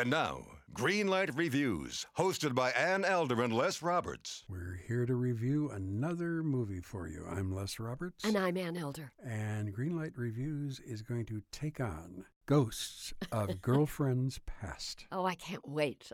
And now, Greenlight Reviews, hosted by Ann Elder and Les Roberts. We're here to review another movie for you. I'm Les Roberts. And I'm Ann Elder. And Greenlight Reviews is going to take on Ghosts of Girlfriends Past. Oh, I can't wait.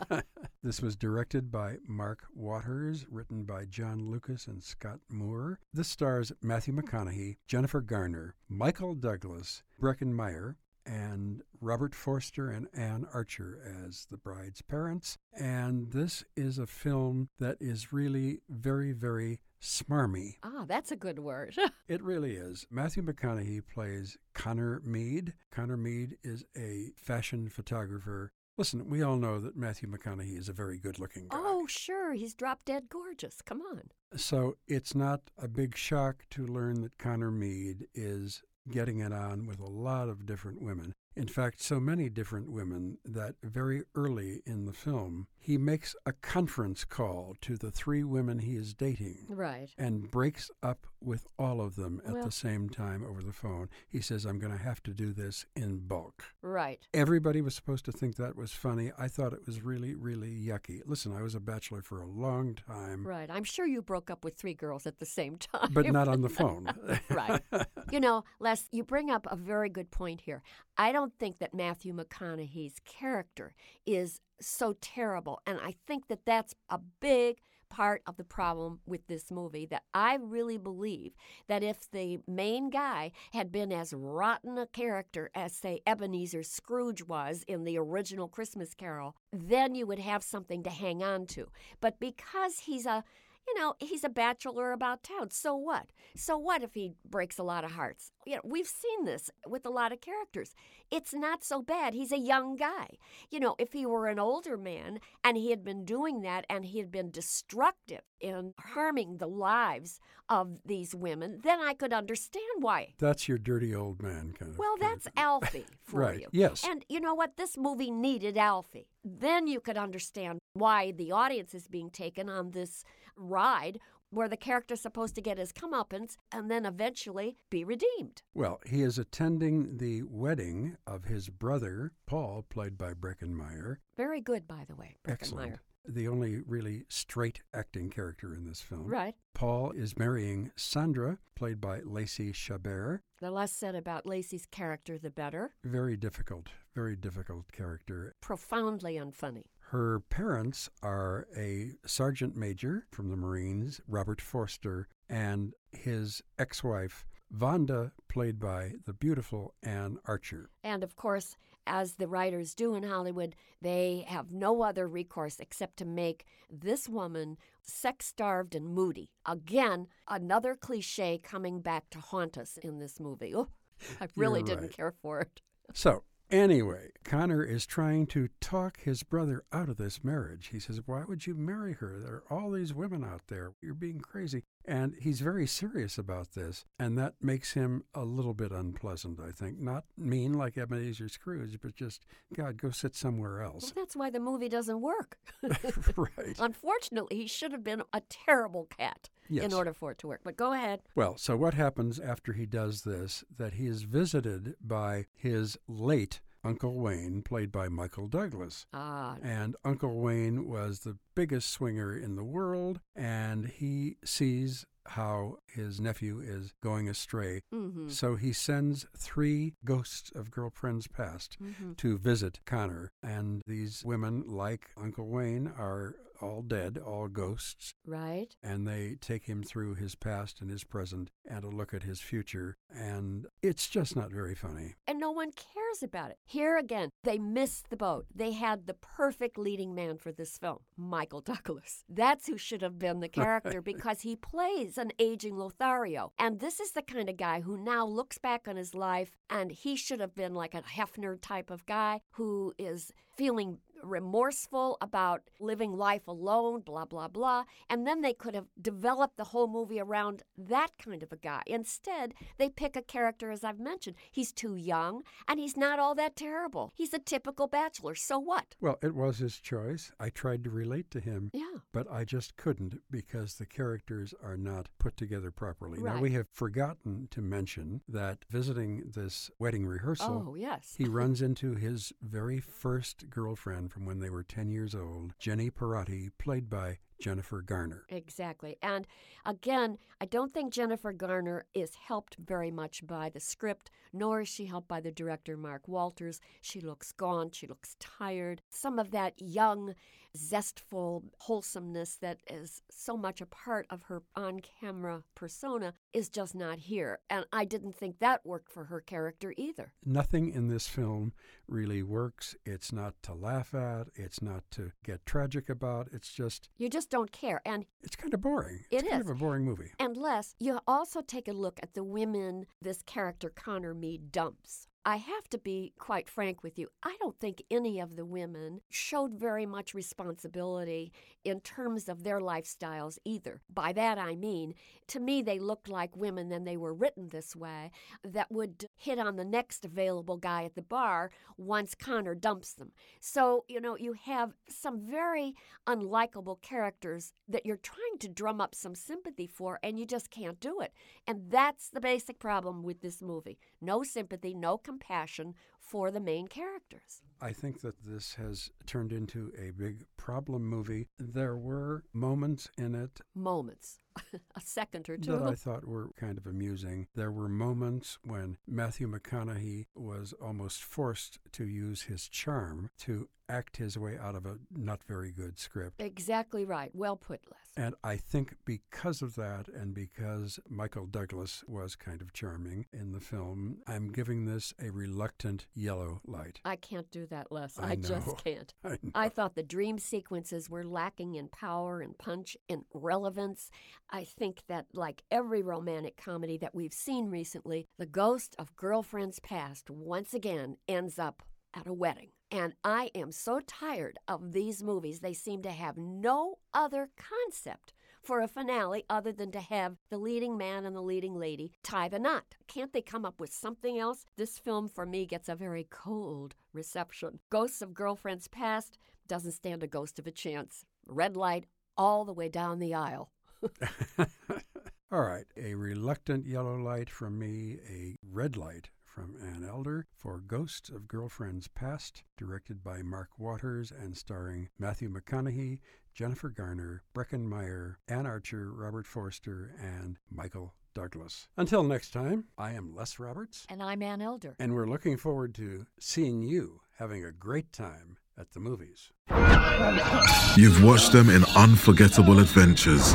this was directed by Mark Waters, written by John Lucas and Scott Moore. This stars Matthew McConaughey, Jennifer Garner, Michael Douglas, Breckin Meyer, and Robert Forster and Anne Archer as the bride's parents. And this is a film that is really very, very smarmy. Ah, that's a good word. it really is. Matthew McConaughey plays Connor Mead. Connor Mead is a fashion photographer Listen, we all know that Matthew McConaughey is a very good looking guy. Oh, sure. He's drop dead gorgeous. Come on. So it's not a big shock to learn that Connor Mead is getting it on with a lot of different women. In fact, so many different women that very early in the film, he makes a conference call to the three women he is dating. Right. And breaks up with all of them at Well- the same time over the phone. He says, I'm going to have to do this in bulk. Right. Everybody was supposed to think that was funny. I thought it was really, really yucky. Listen, I was a bachelor for a long time, Right. I'm sure you broke up with three girls at the same time. but not on the phone. right. You know, Les, you bring up a very good point here. I don't think that Matthew McConaughey's character is so terrible. And I think that that's a big part of the problem with this movie that I really believe that if the main guy had been as rotten a character as say Ebenezer Scrooge was in the original Christmas Carol, then you would have something to hang on to. But because he's a you know, he's a bachelor about town. So what? So what if he breaks a lot of hearts? You know, we've seen this with a lot of characters. It's not so bad. He's a young guy. You know, if he were an older man and he had been doing that and he had been destructive in harming the lives of these women, then I could understand why. That's your dirty old man kind of. Well, that's. Alfie for Right, you. yes. And you know what? This movie needed Alfie. Then you could understand why the audience is being taken on this ride where the character's supposed to get his comeuppance and then eventually be redeemed. Well, he is attending the wedding of his brother, Paul, played by Breckin Meyer. Very good, by the way, Excellent. The only really straight acting character in this film. Right. Paul is marrying Sandra, played by Lacey Chabert. The less said about Lacey's character, the better. Very difficult, very difficult character. Profoundly unfunny. Her parents are a sergeant major from the Marines, Robert Forster, and his ex wife, Vonda, played by the beautiful Anne Archer. And of course, as the writers do in Hollywood, they have no other recourse except to make this woman sex starved and moody. Again, another cliche coming back to haunt us in this movie. I really You're didn't care for it. So, anyway, Connor is trying to talk his brother out of this marriage. He says, Why would you marry her? There are all these women out there. You're being crazy. And he's very serious about this. And that makes him a little bit unpleasant, I think. Not mean like Ebenezer Scrooge, but just, God, go sit somewhere Well, else. that's why the movie doesn't work. right. Unfortunately, he should have been a terrible cat Yes. in order for it to work. But go ahead. Well, so what happens after he does this? That he is visited by his late Uncle Wayne, played by Michael Douglas. Ah, And Uncle Wayne was the biggest swinger in the world, and he sees how his nephew is going astray. mm-hmm. So he sends three ghosts of girlfriends past Mm-hmm. to visit Connor. And these women, like Uncle Wayne, are all dead, all ghosts. Right? And they take him through his past and his present and a look at his future. And it's just not very funny. and no one cares about it. Here again, they missed the boat. They had the perfect leading man for this film, Michael Douglas. That's who should have been the character because he plays an aging Lothario. And this is the kind of guy who now looks back on his life and he should have been like a Hefner type of guy who is feeling remorseful about living life alone, blah, blah, blah. And then they could have developed the whole movie around that kind of a guy. Instead, they pick a character, as I've mentioned. He's too young and he's not all that terrible. He's a typical bachelor. So what? Well, it was his choice. I tried to relate to him, Yeah. but I just couldn't because the characters are not put together properly. Now, we have forgotten to mention that visiting this wedding rehearsal, Oh, yes. he runs into his very first girlfriend from when they were 10 years old, Jenny Perotti, played by Jennifer Garner. Exactly. And again, I don't think Jennifer Garner is helped very much by the script, nor is she helped by the director, Mark Walters. She looks gaunt, she looks tired. Some of that young, zestful wholesomeness that is so much a part of her on camera persona is just not here. And I didn't think that worked for her character either. Nothing in this film really works. It's not to laugh at, it's not to get tragic about. It's just, You just don't care. And it's kind of boring. It's It kind is. of a boring movie. Unless you also take a look at the women this character Connor Mead dumps. I have to be quite frank with you. I don't think any of the women showed very much responsibility in terms of their lifestyles either. By that I mean, to me, they looked like women and they were written this way that would hit on the next available guy at the bar once Connor dumps them. So, you know, you have some very unlikable characters that you're trying to drum up some sympathy for, and you just can't do it. And that's the basic problem with this movie no sympathy, no compassion for the main characters. I think that this has turned into a big problem movie. There were moments in it Moments, a second or two. that I thought were kind of amusing. There were moments when Matthew McConaughey was almost forced to use his charm to act his way out of a not very good script. Exactly right. Well put, Les. And I think because of that, and because Michael Douglas was kind of charming in the film, I'm giving this a reluctant yellow light. I can't do that, Les. I I, just can't. I know. I thought the dream sequences were lacking in power and punch and relevance. I think that, like every romantic comedy that we've seen recently, the ghost of girlfriends past once again ends up at a wedding. And I am so tired of these movies. They seem to have no other concept for a finale other than to have the leading man and the leading lady tie the knot. Can't they come up with something else? This film, for me, gets a very cold reception. Ghosts of Girlfriends Past doesn't stand a ghost of a chance. Red light all the way down the aisle. All right, a reluctant yellow light from me, a red light from Ann Elder for Ghosts of Girlfriends Past, directed by Mark Waters and starring Matthew McConaughey, Jennifer Garner, Breckin Meyer, Anne Archer, Robert Forster, and Michael Douglas. Until next time, I am Les Roberts, And I'm Ann Elder. and we're looking forward to seeing you having a great time at the movies. You've watched them in unforgettable adventures,